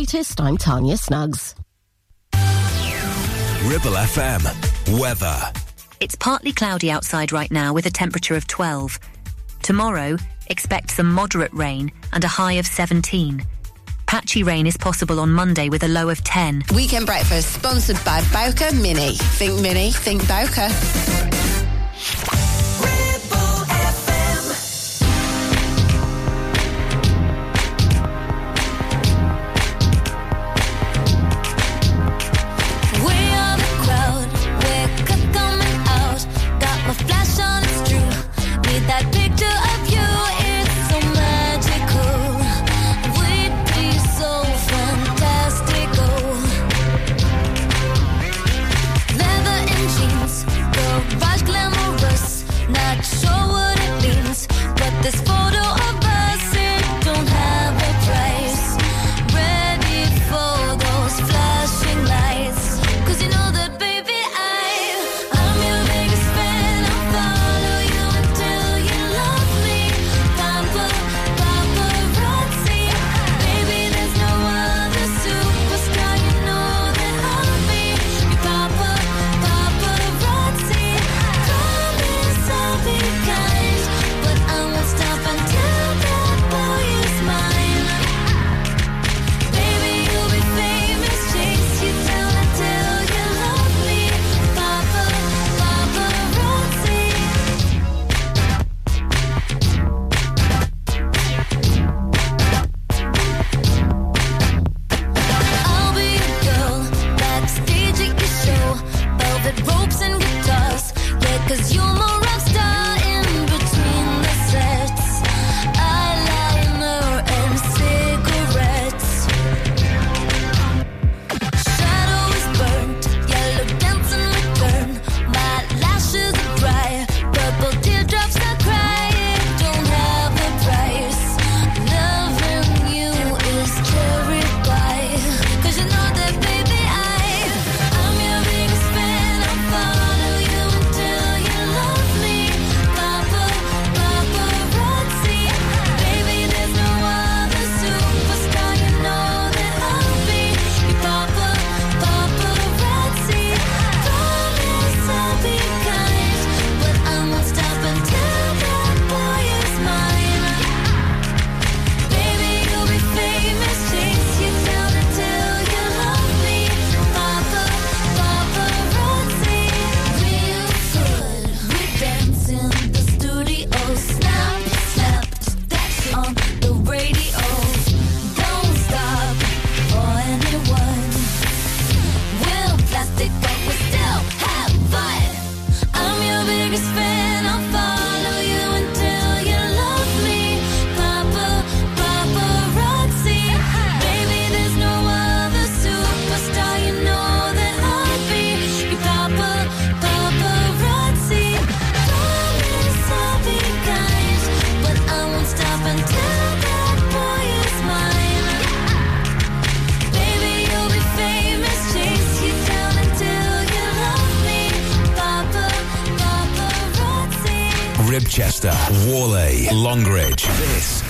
latest, I'm Tanya Snuggs. Ribble FM. Weather. It's partly cloudy outside right now with a temperature of 12. Tomorrow, expect some moderate rain and a high of 17. Patchy rain is possible on Monday with a low of 10. Weekend breakfast sponsored by Bowker Mini. Think Mini, think Bowker.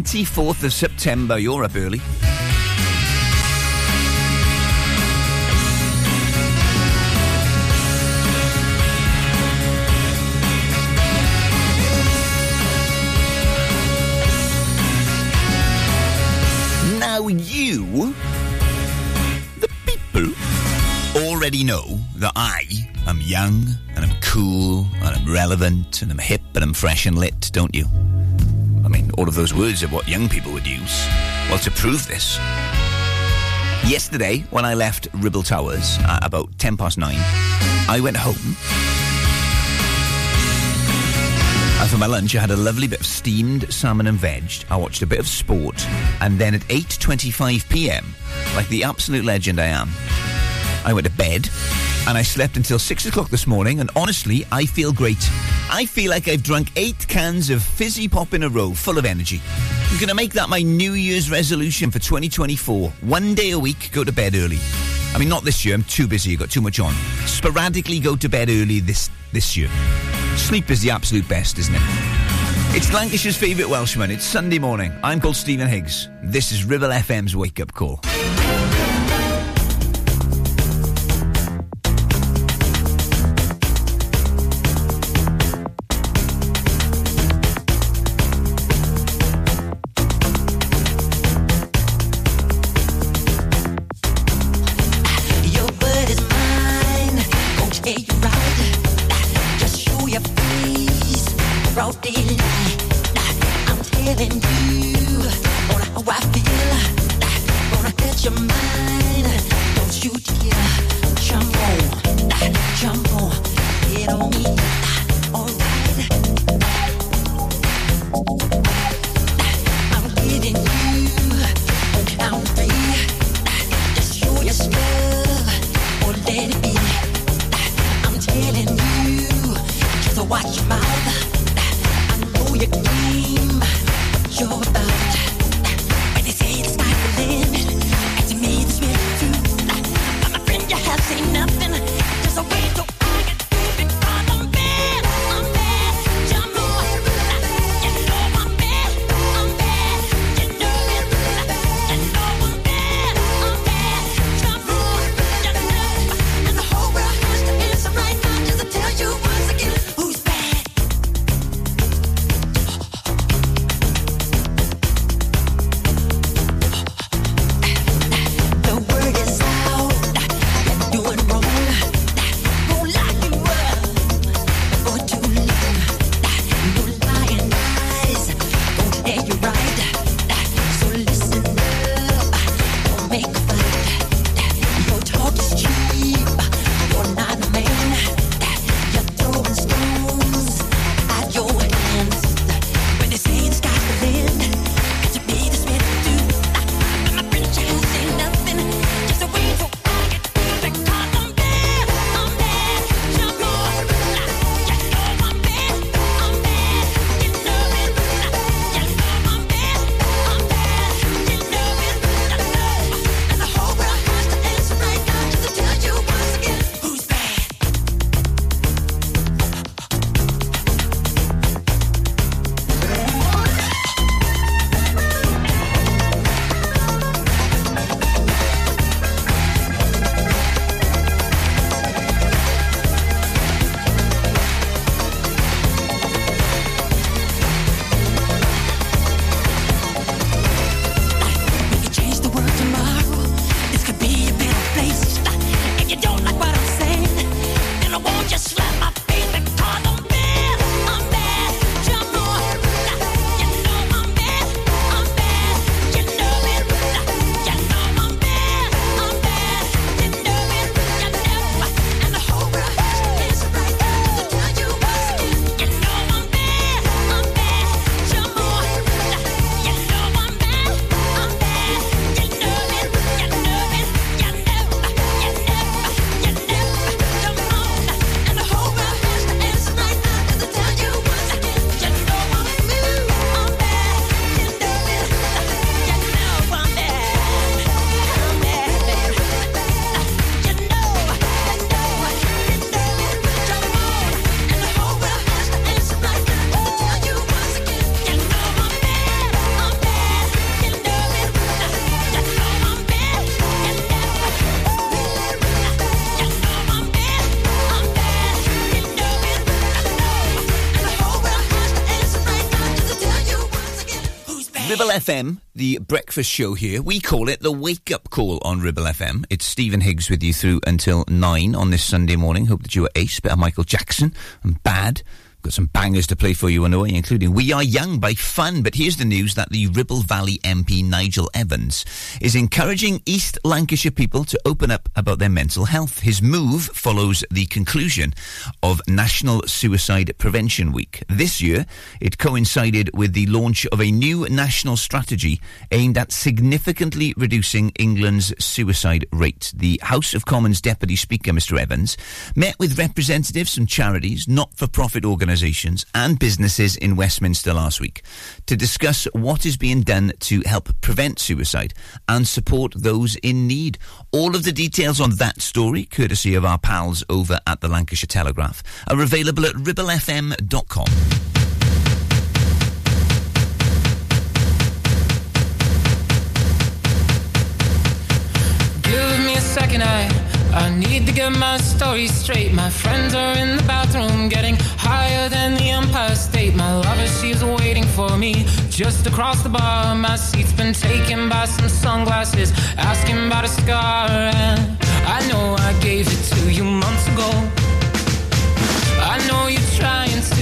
24th of September. You're up early. Now, you, the people, already know that I am young and I'm cool and I'm relevant and I'm hip and I'm fresh and lit, don't you? All of those words are what young people would use. Well, to prove this, yesterday when I left Ribble Towers at about 10 past 9, I went home. And for my lunch, I had a lovely bit of steamed salmon and veg. I watched a bit of sport, and then at 8:25 p.m., like the absolute legend I am, I went to bed, and I slept until six o'clock this morning. And honestly, I feel great. I feel like I've drunk eight cans of fizzy pop in a row, full of energy. I'm going to make that my New Year's resolution for 2024. One day a week, go to bed early. I mean, not this year. I'm too busy. I've got too much on. Sporadically go to bed early this this year. Sleep is the absolute best, isn't it? It's Lancashire's favourite Welshman. It's Sunday morning. I'm called Stephen Higgs. This is Ribble FM's wake up call. FM, the breakfast show here. We call it the wake up call on Ribble FM. It's Stephen Higgs with you through until nine on this Sunday morning. Hope that you are ace. Bit of Michael Jackson and bad. Got some bangers to play for you on the way, including We Are Young by Fun. But here's the news that the Ribble Valley MP Nigel Evans is encouraging East Lancashire people to open up about their mental health. His move follows the conclusion of National Suicide Prevention Week. This year, it coincided with the launch of a new national strategy aimed at significantly reducing England's suicide rate. The House of Commons Deputy Speaker, Mr. Evans, met with representatives from charities, not for profit organisations, and businesses in Westminster last week to discuss what is being done to help prevent suicide and support those in need. All of the details on that story, courtesy of our pals over at the Lancashire Telegraph, are available at ribblefm.com. Give me a second, I I need to get my story straight. My friends are in the bathroom, getting higher than the Empire State. My lover, she's waiting for me just across the bar. My seat's been taken by some sunglasses, asking about a scar. And I know I gave it to you months ago.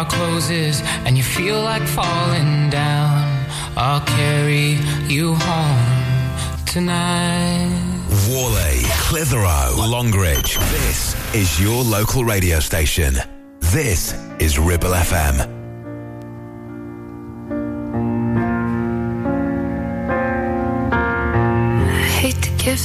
Bar closes and you feel like falling down, I'll carry you home tonight. Whalley, Clitheroe, Longridge. This is your local radio station. This is Ribble FM.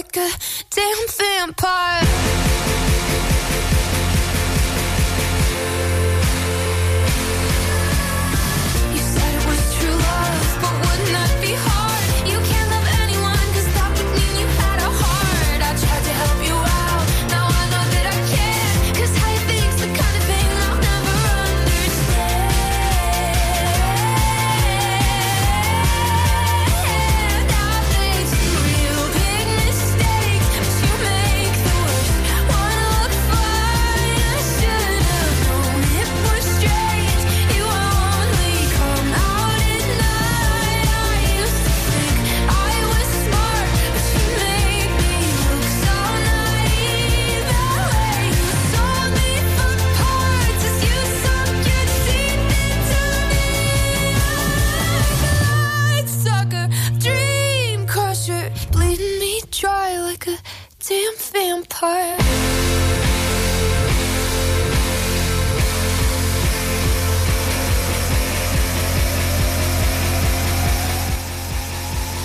Like a damn vampire.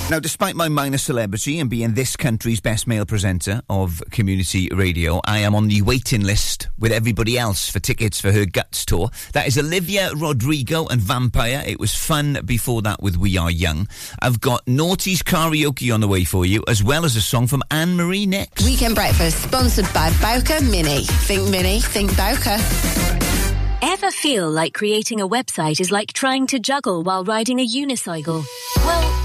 Now, despite my minor celebrity and being this country's best male presenter of community radio, I am on the waiting list with everybody else for tickets for her Guts tour. That is Olivia Rodrigo and Vampire. It was fun before that with We Are Young. I've got Naughty's karaoke on the way for you, as well as a song from Anne Marie next. Weekend Breakfast, sponsored by Bowker Mini. Think Mini, think Bowker. Ever feel like creating a website is like trying to juggle while riding a unicycle? Well,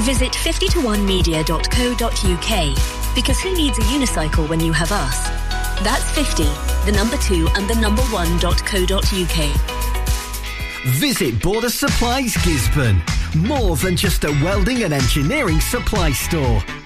Visit 50to1media.co.uk because who needs a unicycle when you have us? That's 50, the number 2 and the number 1.co.uk. Visit Border Supplies Gisburn. More than just a welding and engineering supply store.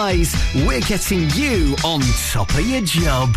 Supplies, we're getting you on top of your job.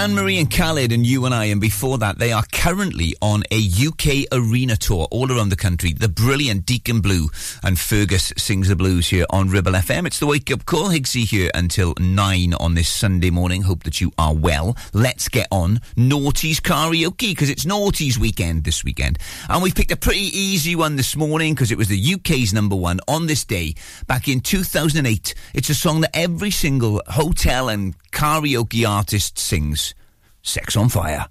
Anne Marie and Khalid and you and I, and before that, they are currently on a UK arena tour all around the country. The brilliant Deacon Blue and Fergus sings the blues here on Ribble FM. It's the wake up call. Higgsy here until nine on this Sunday morning. Hope that you are well. Let's get on Naughty's karaoke because it's Naughty's weekend this weekend. And we've picked a pretty easy one this morning because it was the UK's number one on this day back in 2008. It's a song that every single hotel and karaoke artist sings Sex on Fire.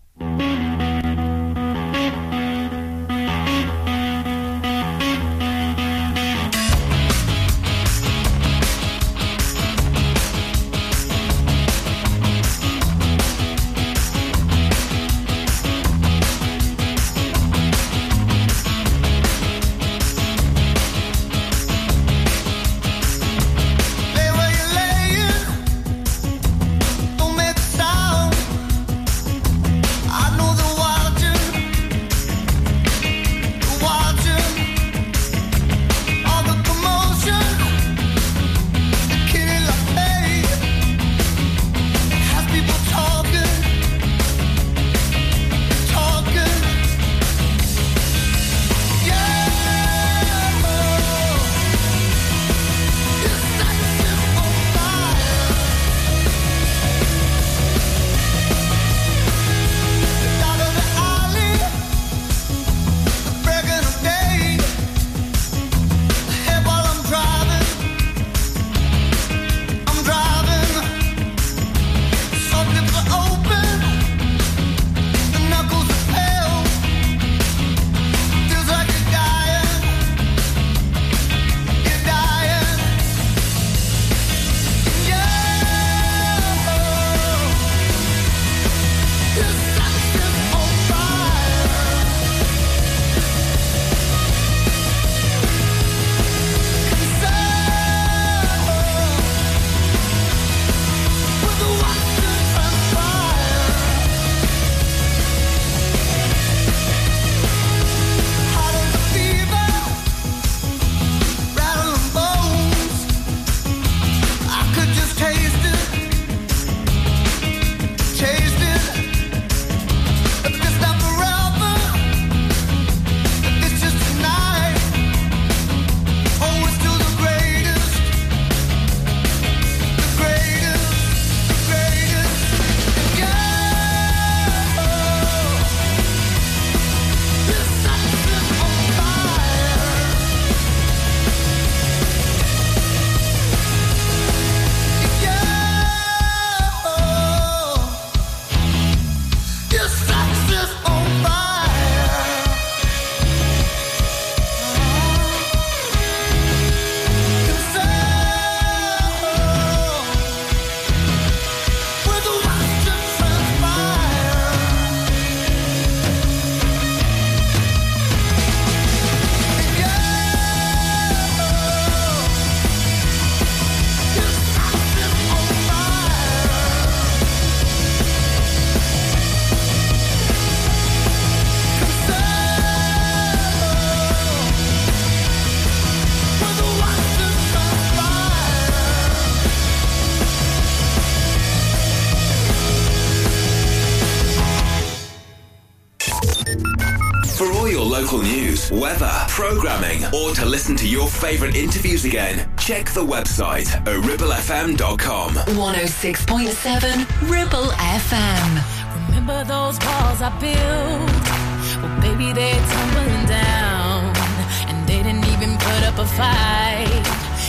News, weather, programming, or to listen to your favourite interviews again, check the website at ribblefm.com. 106.7 Ribble FM. Remember those walls I built? Well, baby, they're tumbling down. And they didn't even put up a fight.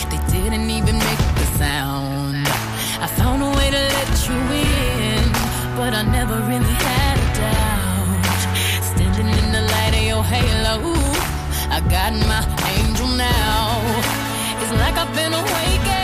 They didn't even make the sound. I found a way to let you in, but I never really had a doubt. Standing in the light of your halo, I got my angel now. It's like I've been awakened.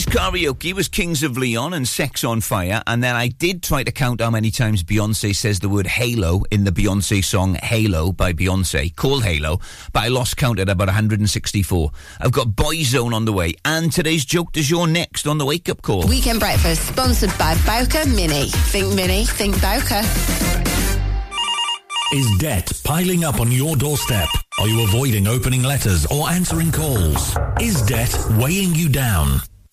Naughty's karaoke was Kings of Leon and Sex on Fire, and then I did try to count how many times Beyonce says the word Halo in the Beyonce song Halo by Beyonce, called Halo, but I lost count at about 164. I've got Boyzone on the way, and today's joke du jour next on the wake up call. Weekend breakfast sponsored by Bowker Mini. Think Mini, think Bowker. Is debt piling up on your doorstep? Are you avoiding opening letters or answering calls? Is debt weighing you down?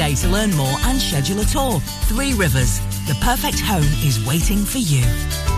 to learn more and schedule a tour. Three Rivers, the perfect home is waiting for you.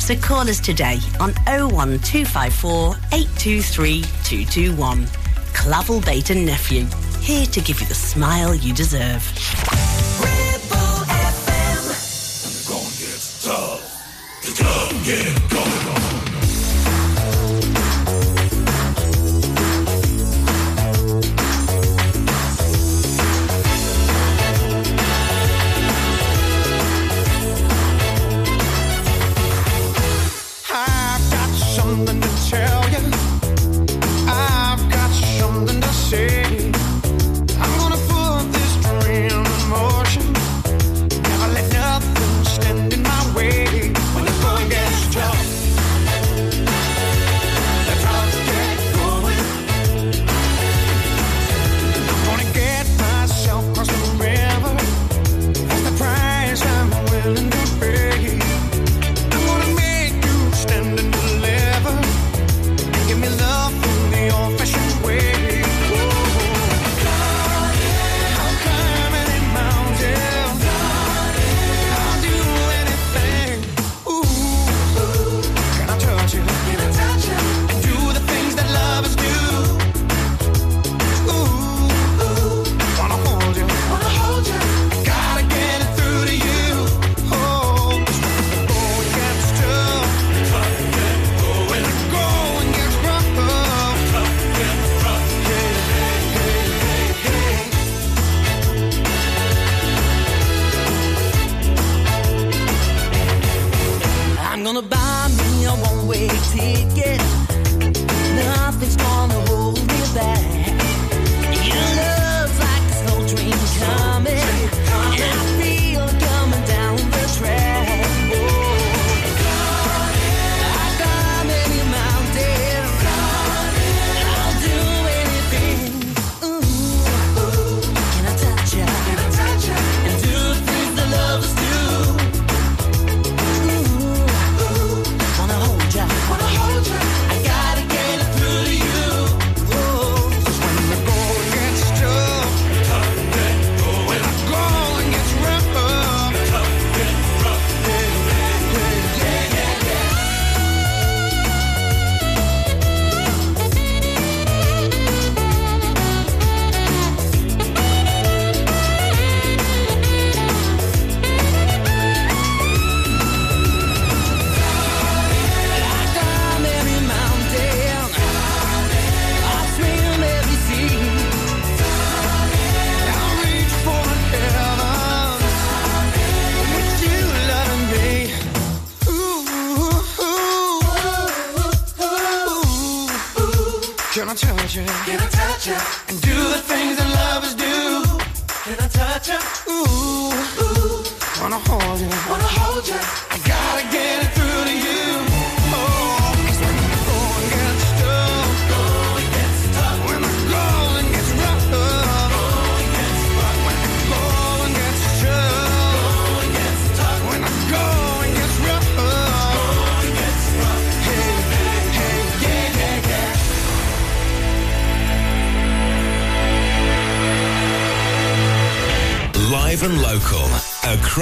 So call us today on 01254 823 221. Clavel Bait and Nephew, here to give you the smile you deserve. I've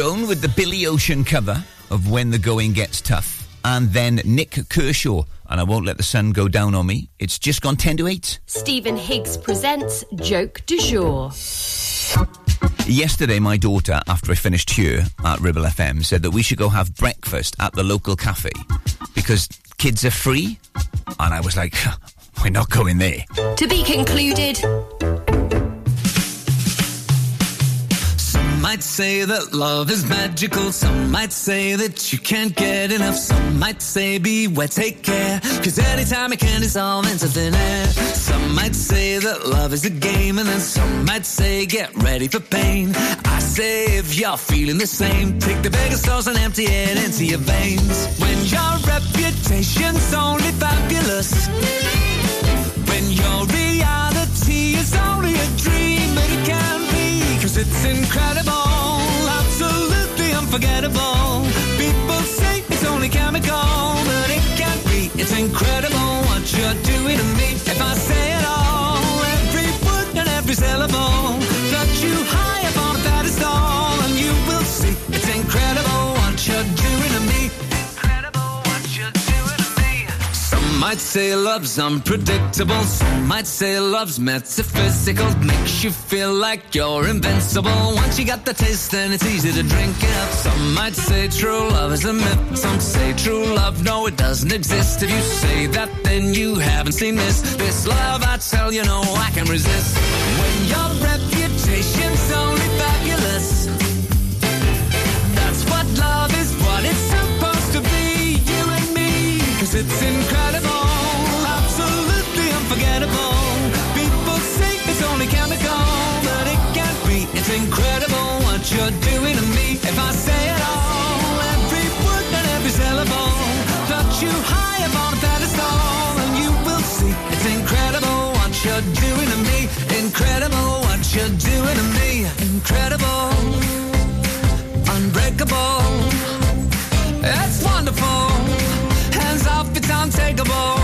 Boyzone with the Billy Ocean cover of When the Going Gets Tough. And then Nik Kershaw, and I Won't Let the Sun Go Down on Me. It's just gone 10 to 8. Stephen Higgs presents Joke du Jour. Yesterday, my daughter, after I finished here at Ribble FM, said that we should go have breakfast at the local cafe because kids are free. And I was like, we're not going there. To be concluded. Might say that love is magical. Some might say that you can't get enough. Some might say beware, take care. Cause anytime it can dissolve into thin air. Some might say that love is a game. And then some might say get ready for pain. I say if you're feeling the same, take the bigger sauce and empty it into your veins. When your reputation's only fabulous. When your reality is only a dream, but it can be, cause it's incredible, unforgettable. People say it's only chemical, but it can't be. It's incredible might say love's unpredictable. Some might say love's metaphysical. Makes you feel like you're invincible. Once you got the taste, then it's easy to drink it. Some might say true love is a myth. Some say true love, no, it doesn't exist. If you say that, then you haven't seen this. This love, I tell you, no, I can resist. When your reputation's only fabulous. That's what love is, what it's supposed to be. You and me, cause it's incredible, Incredible. People say it's only chemical, but it can't be. It's incredible what you're doing to me. If I say it all, every word and every syllable, touch you high up on a pedestal, and you will see it's incredible what you're doing to me. Incredible what you're doing to me. Incredible, unbreakable. It's wonderful, hands off, it's untakeable.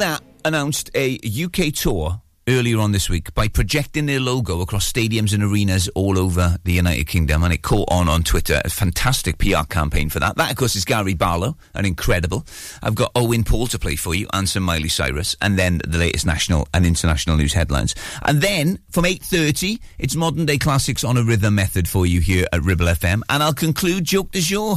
that announced a UK tour earlier on this week by projecting their logo across stadiums and arenas all over the United Kingdom, and it caught on on Twitter. A fantastic PR campaign for that. That, of course, is Gary Barlow, an incredible. I've got Owen Paul to play for you, and some Miley Cyrus, and then the latest national and international news headlines. And then from eight thirty, it's modern day classics on a rhythm method for you here at Ribble FM, and I'll conclude joke de jour.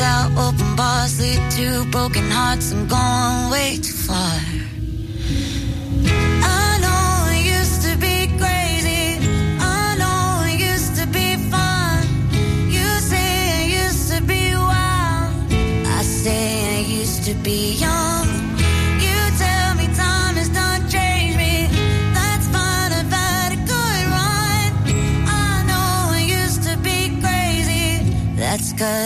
out open bars lead to broken hearts. I'm going way too far.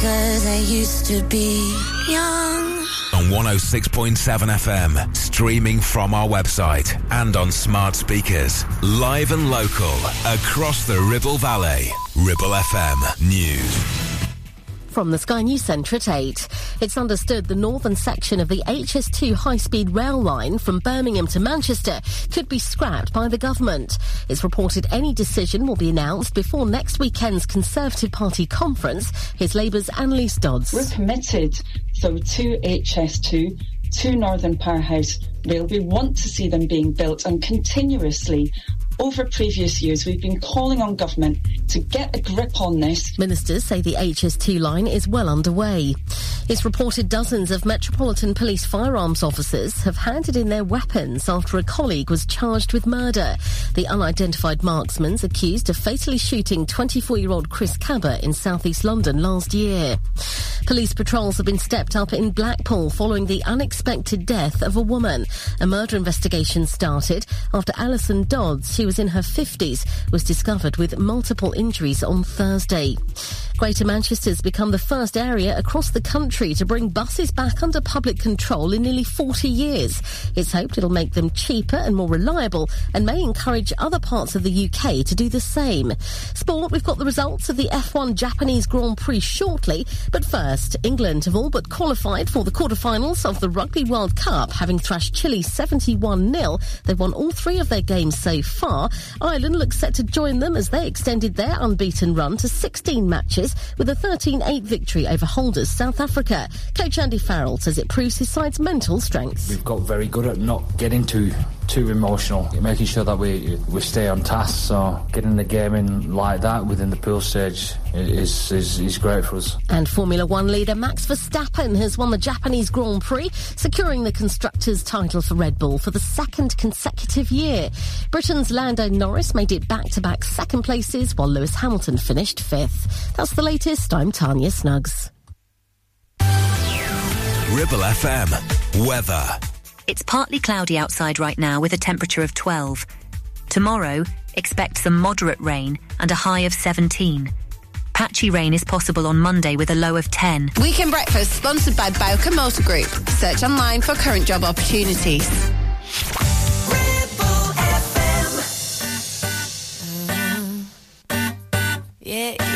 'Cause I used to be young. On 106.7 FM, streaming from our website and on smart speakers. Live and local across the Ribble Valley. Ribble FM News. From the Sky News Centre at 8. It's understood the northern section of the HS2 high speed rail line from Birmingham to Manchester could be scrapped by the government. It's reported any decision will be announced before next weekend's Conservative Party conference. Here's Labour's Anneliese Dodds. We're committed, so to HS2, to Northern Powerhouse Rail. We want to see them being built and continuously. Over previous years, we've been calling on government to get a grip on this. Ministers say the HS2 line is well underway. It's reported dozens of Metropolitan Police firearms officers have handed in their weapons after a colleague was charged with murder. The unidentified marksman's accused of fatally shooting 24-year-old Chris Kaba in southeast London last year. Police patrols have been stepped up in Blackpool following the unexpected death of a woman. A murder investigation started after Alison Dodds, who was in her 50s, was discovered with multiple injuries on Thursday. Greater Manchester's become the first area across the country to bring buses back under public control in nearly 40 years. It's hoped it'll make them cheaper and more reliable and may encourage other parts of the UK to do the same. Sport, we've got the results of the F1 Japanese Grand Prix shortly, but first, England have all but qualified for the quarterfinals of the Rugby World Cup, having thrashed Chile 71-0. They've won all three of their games so far. Ireland looks set to join them as they extended their unbeaten run to 16 matches with a 13-8 victory over holders South Africa. Coach Andy Farrell says it proves his side's mental strength. We've got very good at not getting too too emotional, making sure that we we stay on task. So getting the game in like that within the pool stage is is, is great for us. And Formula One leader Max Verstappen has won the Japanese Grand Prix, securing the constructors' title for Red Bull for the second consecutive year. Britain's Lando Norris made it back-to-back second places, while Lewis Hamilton finished fifth. That's the latest. I'm Tanya Snuggs. Ribble FM. Weather. It's partly cloudy outside right now with a temperature of 12. Tomorrow, expect some moderate rain and a high of 17. Patchy rain is possible on Monday with a low of 10. Weekend Breakfast sponsored by Bowker Motor Group. Search online for current job opportunities. Yeah, yeah.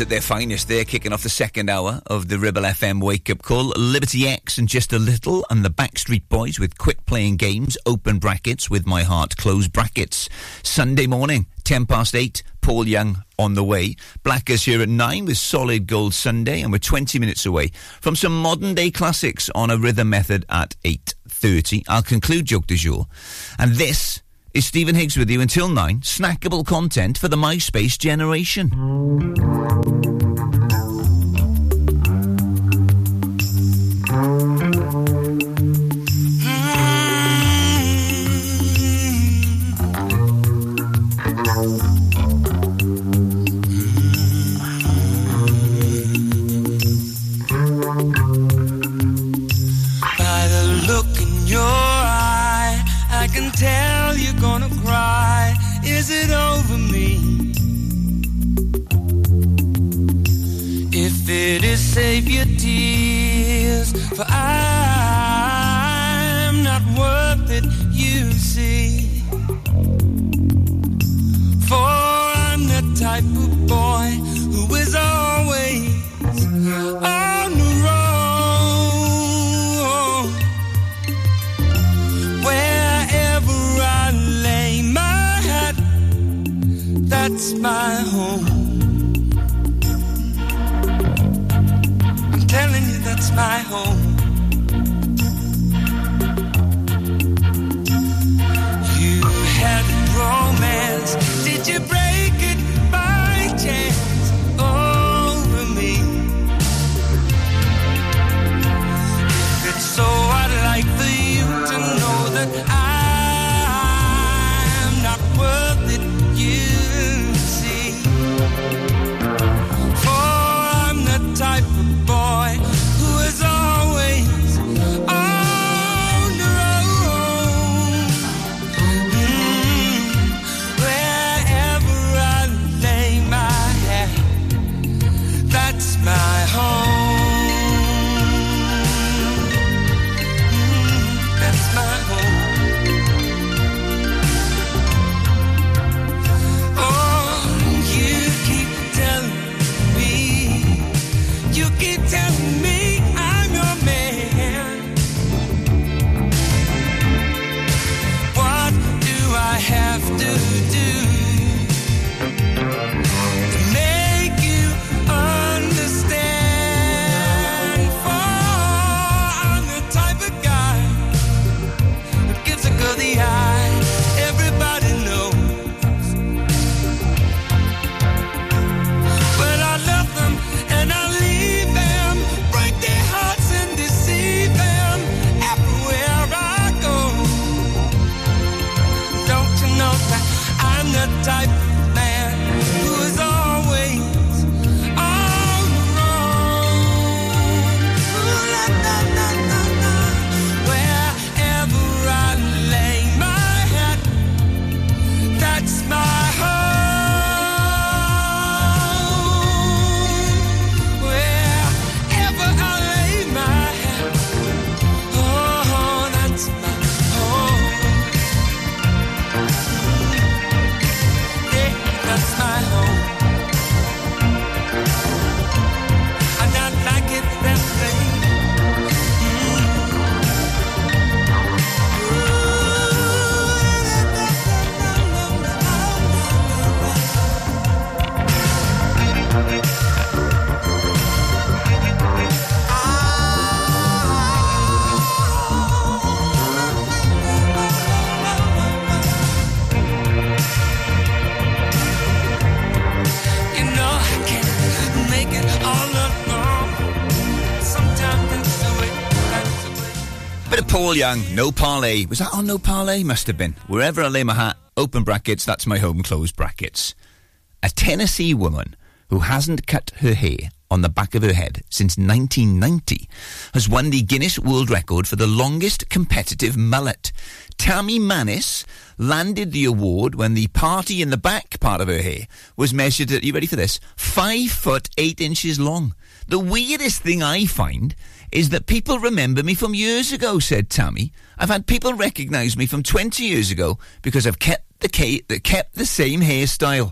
at their finest there, kicking off the second hour of the Ribble FM wake up call. Liberty X and Just a Little, and the Backstreet Boys with Quit Playing Games, open brackets with My Heart, close brackets. Sunday morning, 10 past 8, Paul Young on the way. Blackers here at 9 with Solid Gold Sunday, and we're 20 minutes away from some modern day classics on a rhythm method at 8.30. I'll conclude Joke du Jour. And this is Stephen Higgs with you until 9. Snackable content for the MySpace generation. my home. I'm telling you, that's my home. Paul Young, No Parlez. Was that on No Parlez? Must have been. Wherever I lay my hat, open brackets, that's my home, close brackets. A Tennessee woman who hasn't cut her hair on the back of her head since 1990 has won the Guinness World Record for the longest competitive mullet. Tammy Manis landed the award when the party in the back part of her hair was measured at, you ready for this? Five foot eight inches long. The weirdest thing I find is that people remember me from years ago, said Tammy. I've had people recognise me from 20 years ago because I've kept the, ca- the, kept the same hairstyle.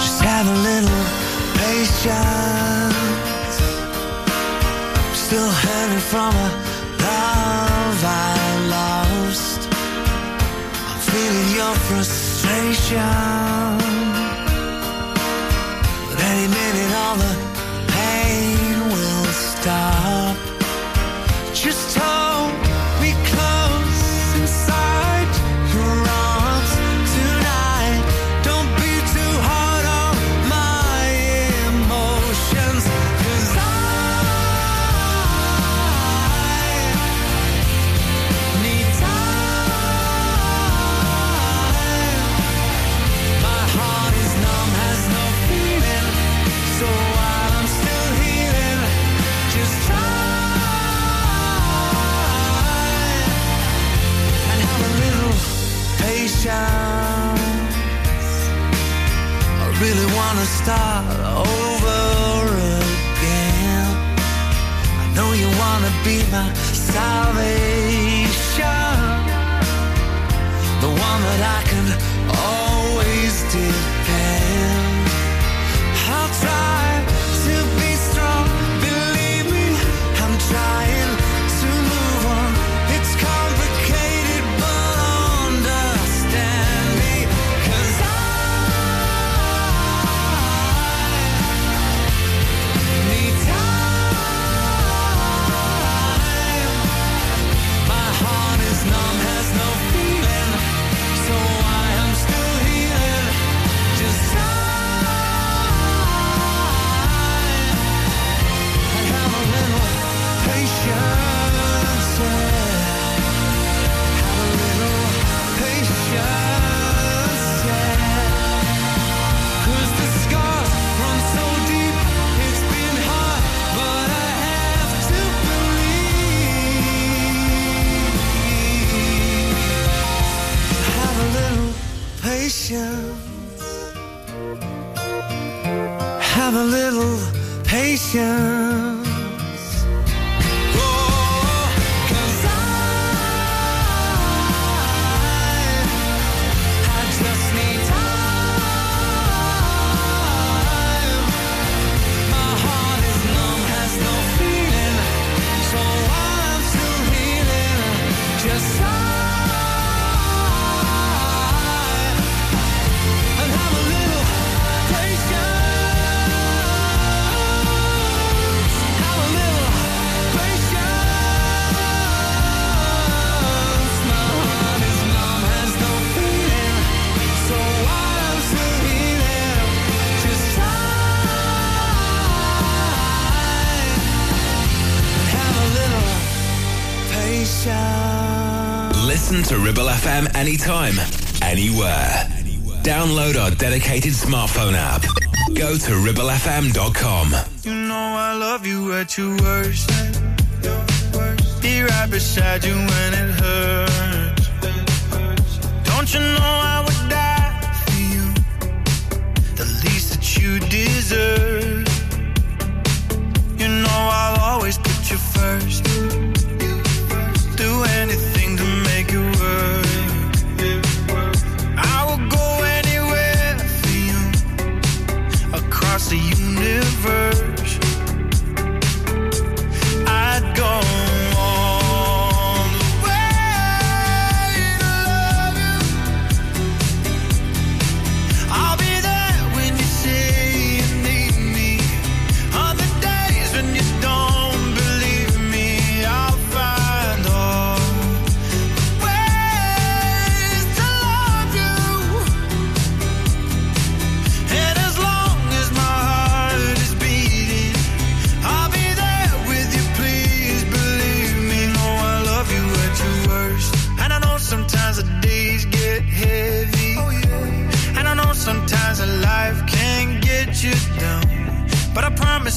Just have a little patience. Still hurting from a love I lost. I'm feeling your frustration.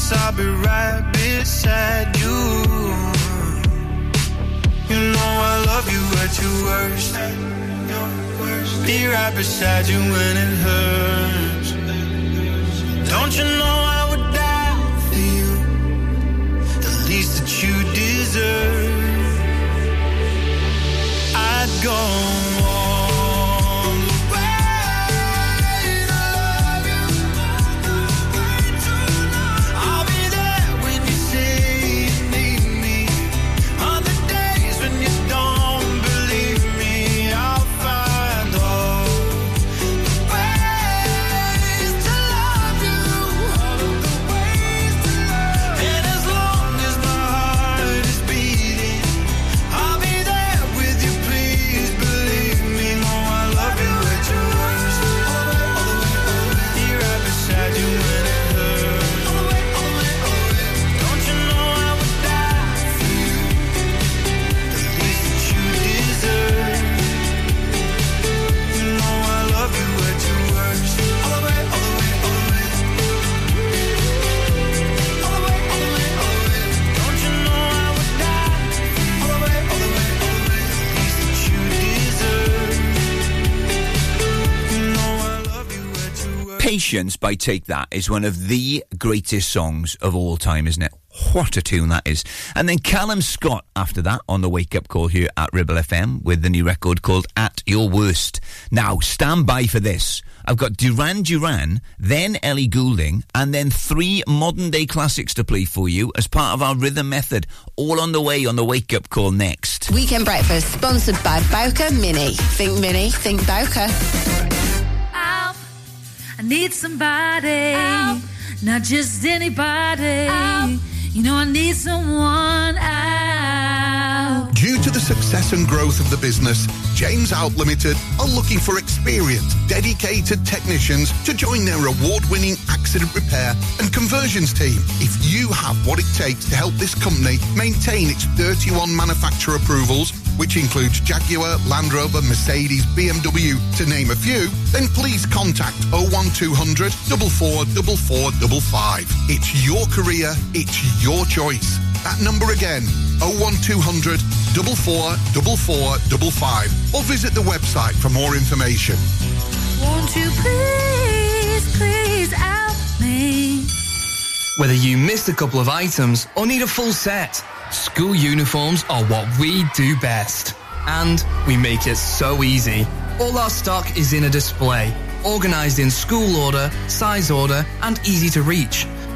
Promise I'll be right beside you. You know I love you at your worst. Be right beside you when it hurts. Don't you know I would die for you? The least that you deserve. I'd go Patience by Take That is one of the greatest songs of all time, isn't it? What a tune that is. And then Callum Scott after that on the wake up call here at Ribble FM with the new record called At Your Worst. Now, stand by for this. I've got Duran Duran, then Ellie Goulding, and then three modern day classics to play for you as part of our rhythm method. All on the way on the wake up call next. Weekend breakfast sponsored by Bowker Mini. Think Mini, think Bowker. Need somebody, oh. not just anybody. Oh. You know, I need someone out. Due to the success and growth of the business, James Out Limited are looking for experienced, dedicated technicians to join their award-winning accident repair and conversions team. If you have what it takes to help this company maintain its 31 manufacturer approvals, which includes Jaguar, Land Rover, Mercedes, BMW, to name a few, then please contact 01200 444455. It's your career, it's your choice. That number again, 01200 444455. Or visit the website for more information. Won't you please, please help me? Whether you missed a couple of items or need a full set, school uniforms are what we do best. And we make it so easy. All our stock is in a display, organized in school order, size order, and easy to reach.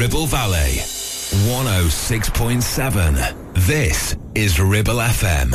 Ribble Valley. 106.7. This is Ribble FM.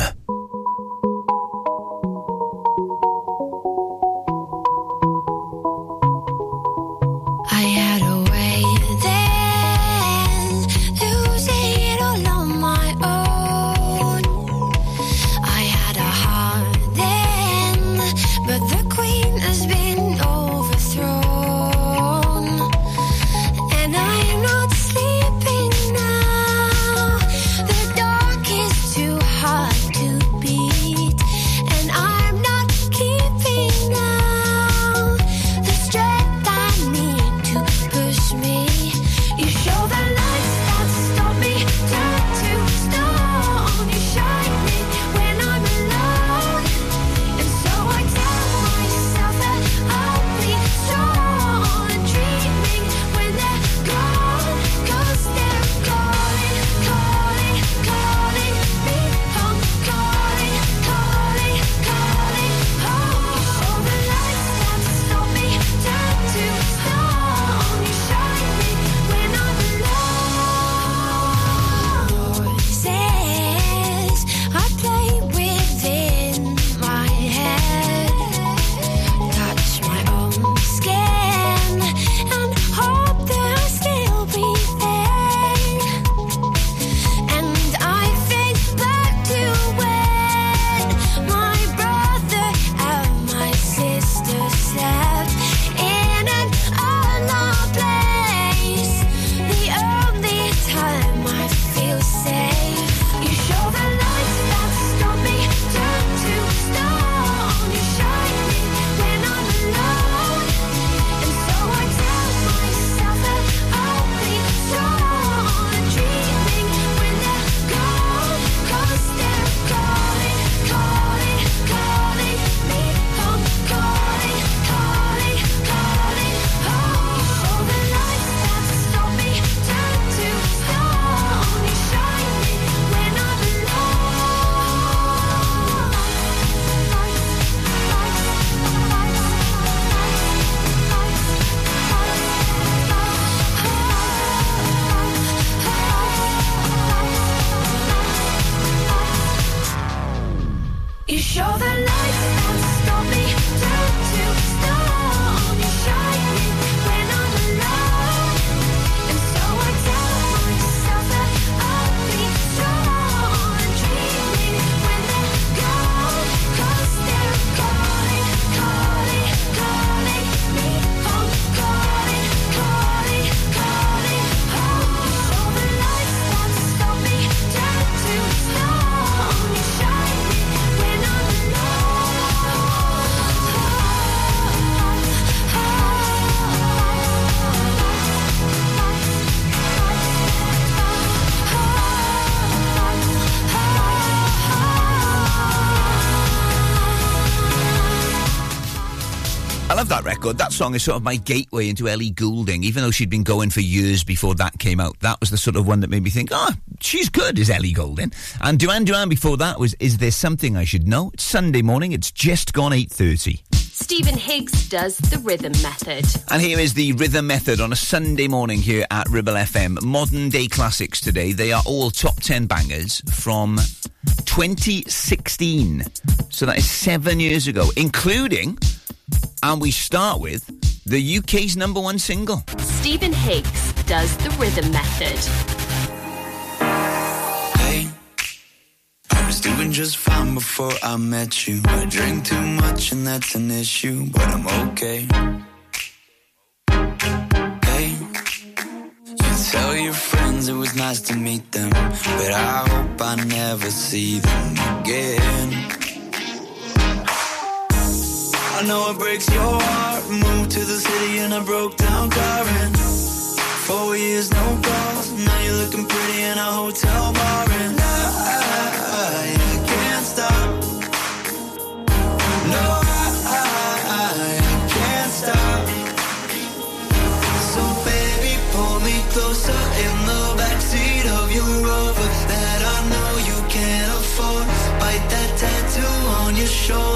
Love that song is sort of my gateway into Ellie Goulding, even though she'd been going for years before that came out. That was the sort of one that made me think, oh, she's good, is Ellie Goulding. And Duran Duran before that was Is There Something I Should Know? It's Sunday morning, it's just gone 8.30. Stephen Higgs does the rhythm method. And here is the rhythm method on a Sunday morning here at Ribble FM. Modern day classics today. They are all top 10 bangers from 2016. So that is seven years ago, including, and we start with, the UK's number one single. Stephen Higgs does the rhythm method. Hey, I was doing just fine before I met you. I drink too much and that's an issue, but I'm okay. Hey, you tell your friends it was nice to meet them, but I hope I never see them again. I know it breaks your heart. Moved to the city and I broke down crying. Four years, no calls. Now you're looking pretty in a hotel bar, and I, I can't stop. No, I, I can't stop. So baby, pull me closer in the backseat of your Rover that I know you can't afford. Bite that tattoo on your shoulder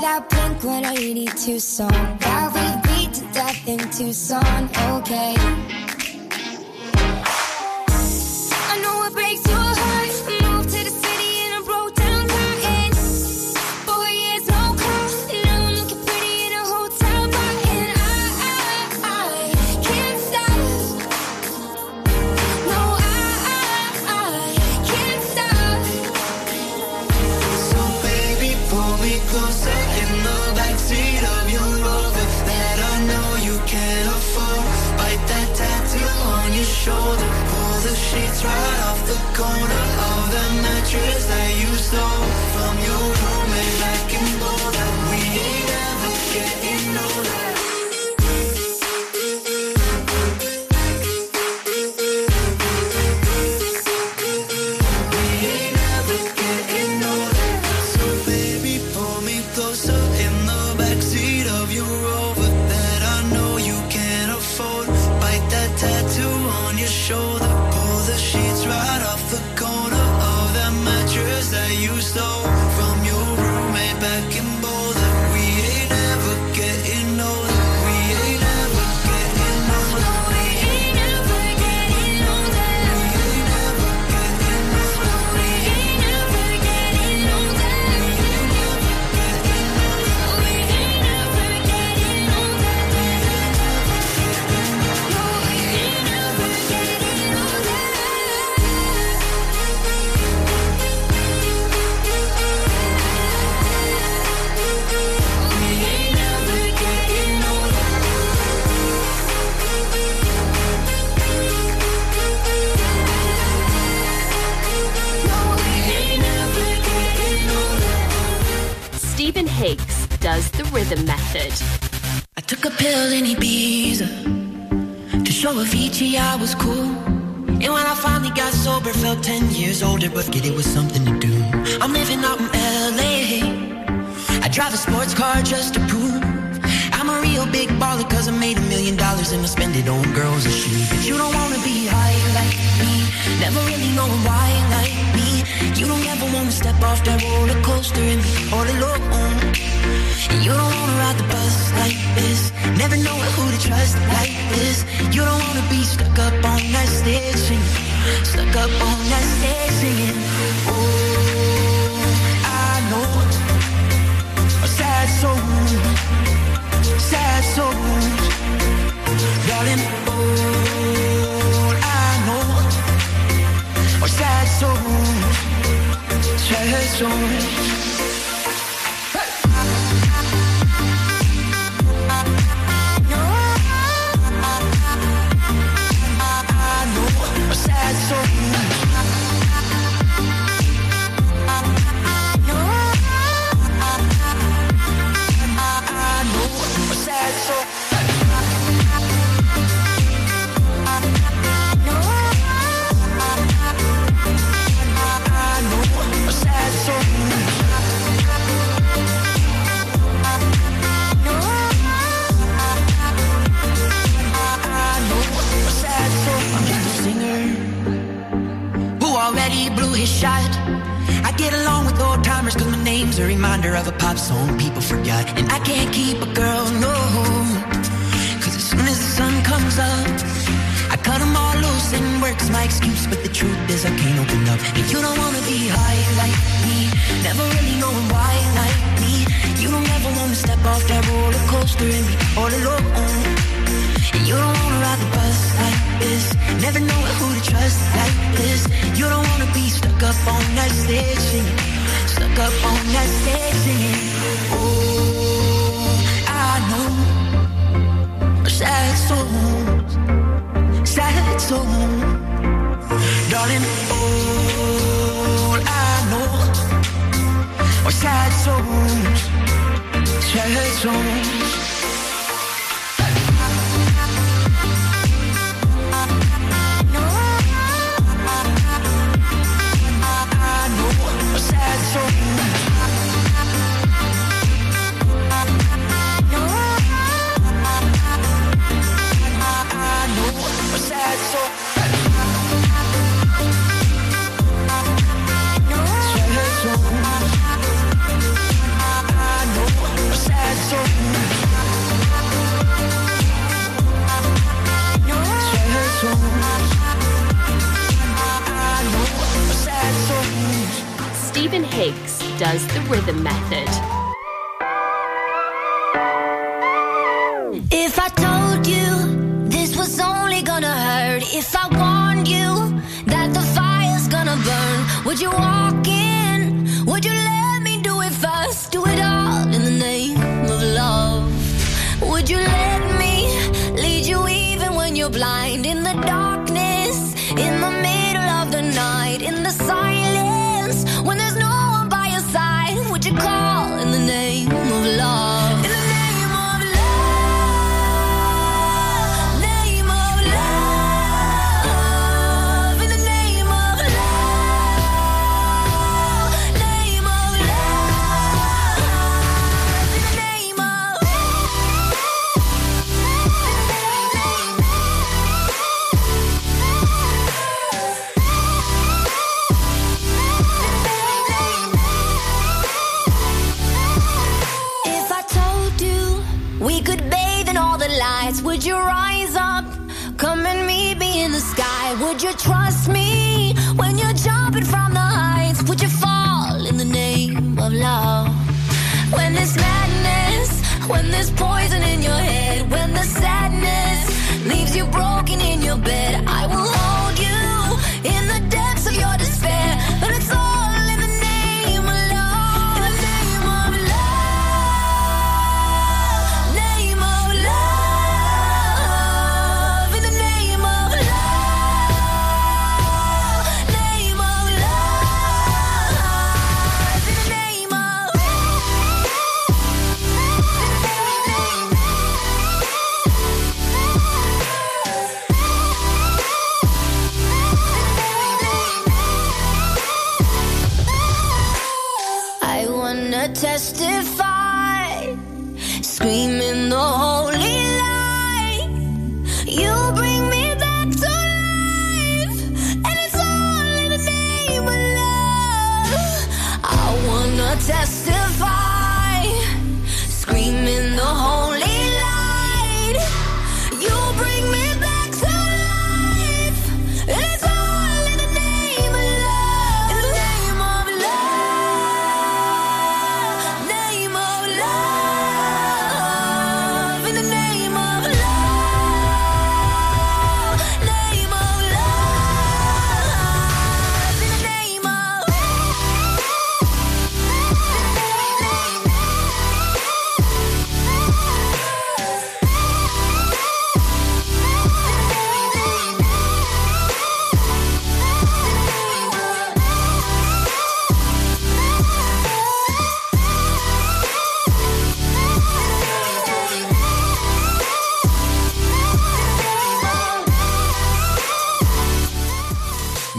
That pink Blink 182 song that we beat to death in Tucson. Okay. right off the corner of the mattress that you stole. car just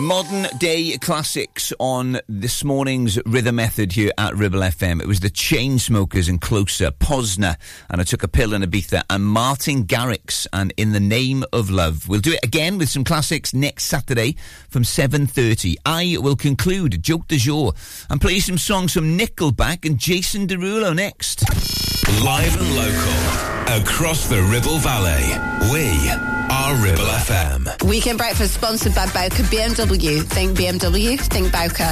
Modern day classics on this morning's Rhythm Method here at Ribble FM. It was the Chainsmokers and Closer, Posner, and I Took a Pill in Ibiza, and Martin Garrix and In the Name of Love. We'll do it again with some classics next Saturday from 7.30. I will conclude Joke du Jour and play some songs from Nickelback and Jason Derulo next. Live and local, across the Ribble Valley. We are Ribble FM. Weekend breakfast sponsored by Bowker BMW. Think BMW, think Bowker.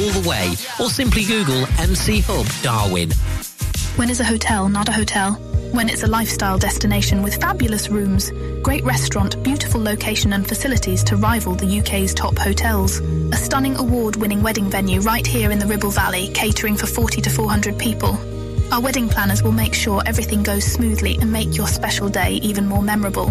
the way or simply Google MC Hub Darwin. When is a hotel not a hotel? When it's a lifestyle destination with fabulous rooms, great restaurant, beautiful location and facilities to rival the UK's top hotels. A stunning award-winning wedding venue right here in the Ribble Valley, catering for 40 to 400 people. Our wedding planners will make sure everything goes smoothly and make your special day even more memorable.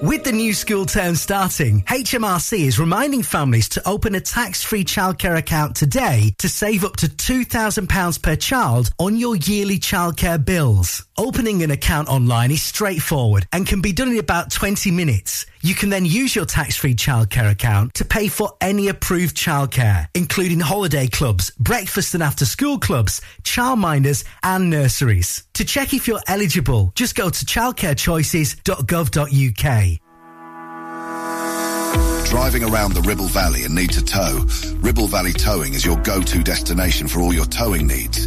With the new school term starting, HMRC is reminding families to open a tax-free childcare account today to save up to £2,000 per child on your yearly childcare bills. Opening an account online is straightforward and can be done in about 20 minutes. You can then use your tax-free childcare account to pay for any approved childcare, including holiday clubs, breakfast and after school clubs, childminders and nurseries. To check if you're eligible, just go to childcarechoices.gov.uk. Driving around the Ribble Valley and need to tow? Ribble Valley Towing is your go-to destination for all your towing needs.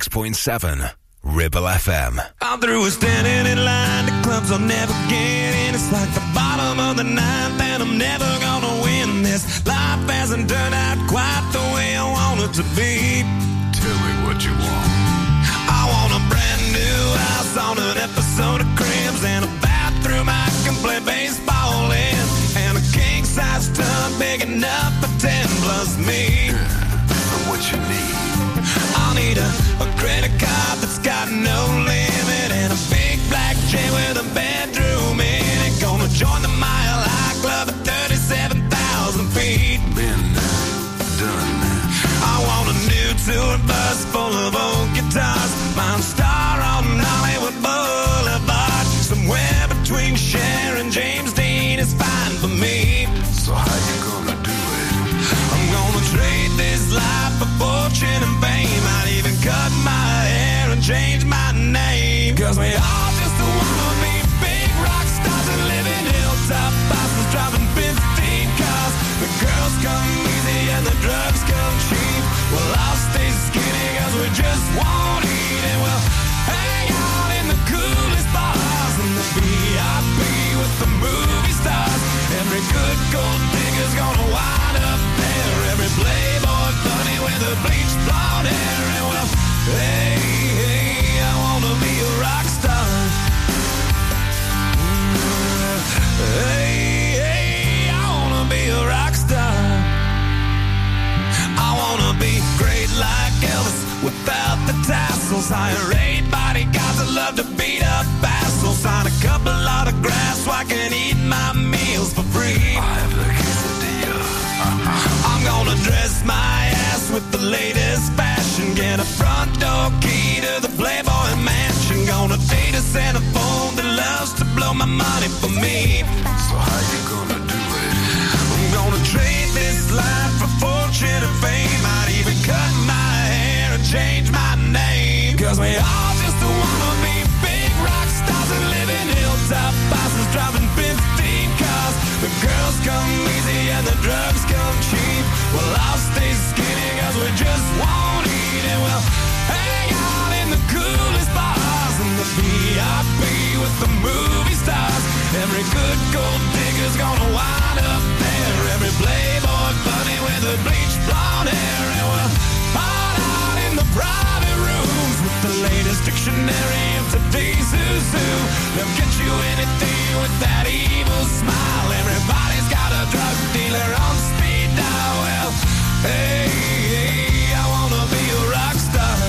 106.7 Ribble FM. I'm through with standing in line. The clubs I'll never get in. It's like the bottom of the ninth, and I'm never gonna win this. Life hasn't turned out quite the way I want it to be. Tell me what you want. I want a brand new house on an episode of Cribs and a bathroom I can play baseball in, and a king size tub big enough for ten plus me. what you need? I'll need a, a credit card that's got no limit Cause we all tassels. Hire eight bodyguards that love to beat up assholes. Sign a couple autographs so I can eat my meals for free. I have the quesadilla. I'm gonna dress my ass with the latest fashion. Get a front door key to the Playboy Mansion. Gonna date a Santa phone that loves to blow my money for me. Latest dictionary of today's who's who. They'll get you anything with that evil smile. Everybody's got a drug dealer on speed dial. Well, hey, hey, I wanna be a rock star.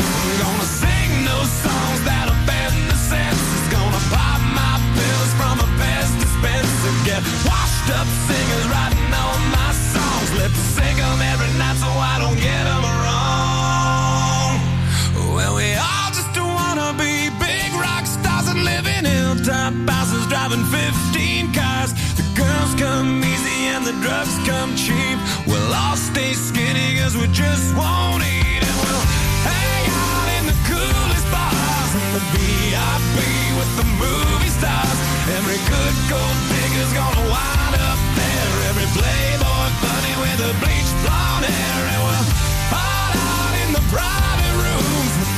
I'm gonna sing those songs that offend the senses. Gonna pop my pills from a Pez dispenser. Get washed up singers writing driving 15 cars. The girls come easy and the drugs come cheap. We'll all stay skinny cause we just won't eat and we'll hang out in the coolest bars and the VIP with the movie stars. Every good gold digger's gonna wind up there. Every playboy bunny with a bleached blonde hair and we'll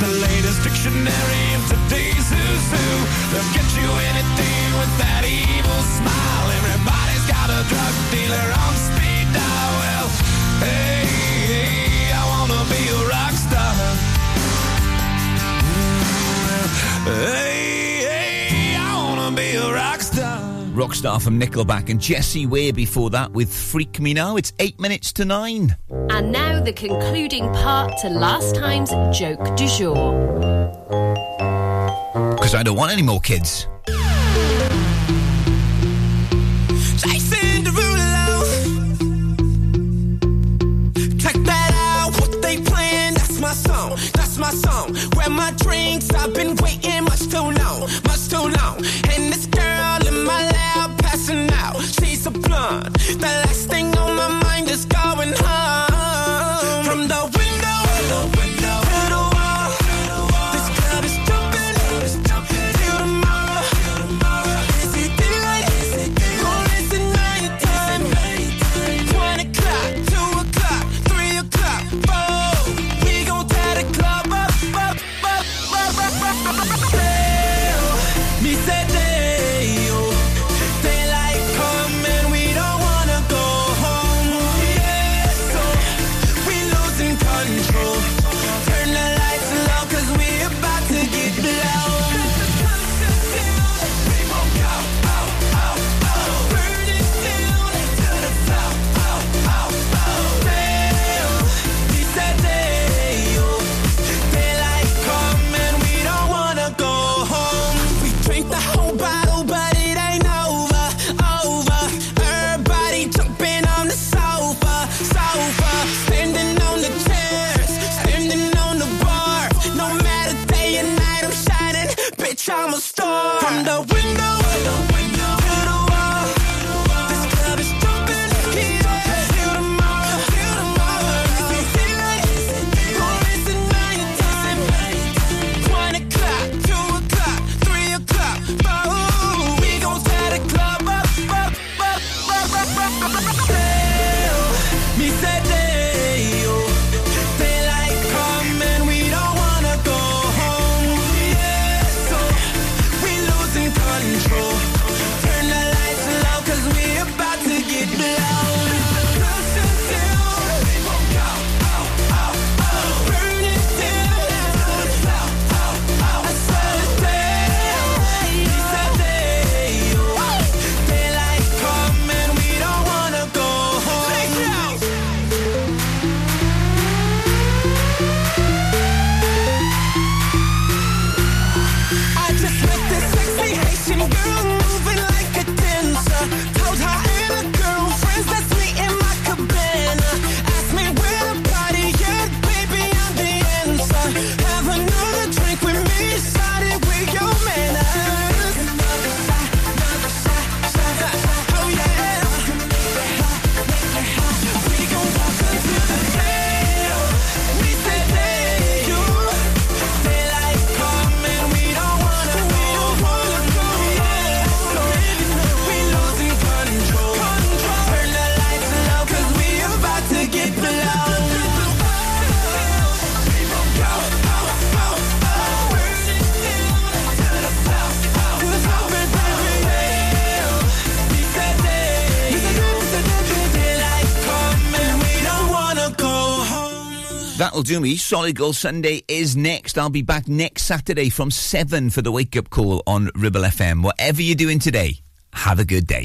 the latest dictionary of today's who's who. They'll get you anything with that evil smile. Everybody's got a drug dealer on speed dial. Well, hey, hey, I wanna be a rock star. Hey, hey, I wanna be a rock star. Rockstar from Nickelback and Jessie Ware before that with Freak Me Now. It's eight minutes to nine. And now the concluding part to last time's joke du jour. Because I don't want any more kids. Jason Derulo. Check that out, what they playing? That's my song, that's my song. Grab my drinks, I've been waiting much too long, much too long. And this The last thing on my mind is going home. From the window, that'll do me. Solid Gold Sunday is next. I'll be back next Saturday from 7 for the wake up call on Ribble FM. Whatever you're doing today, have a good day.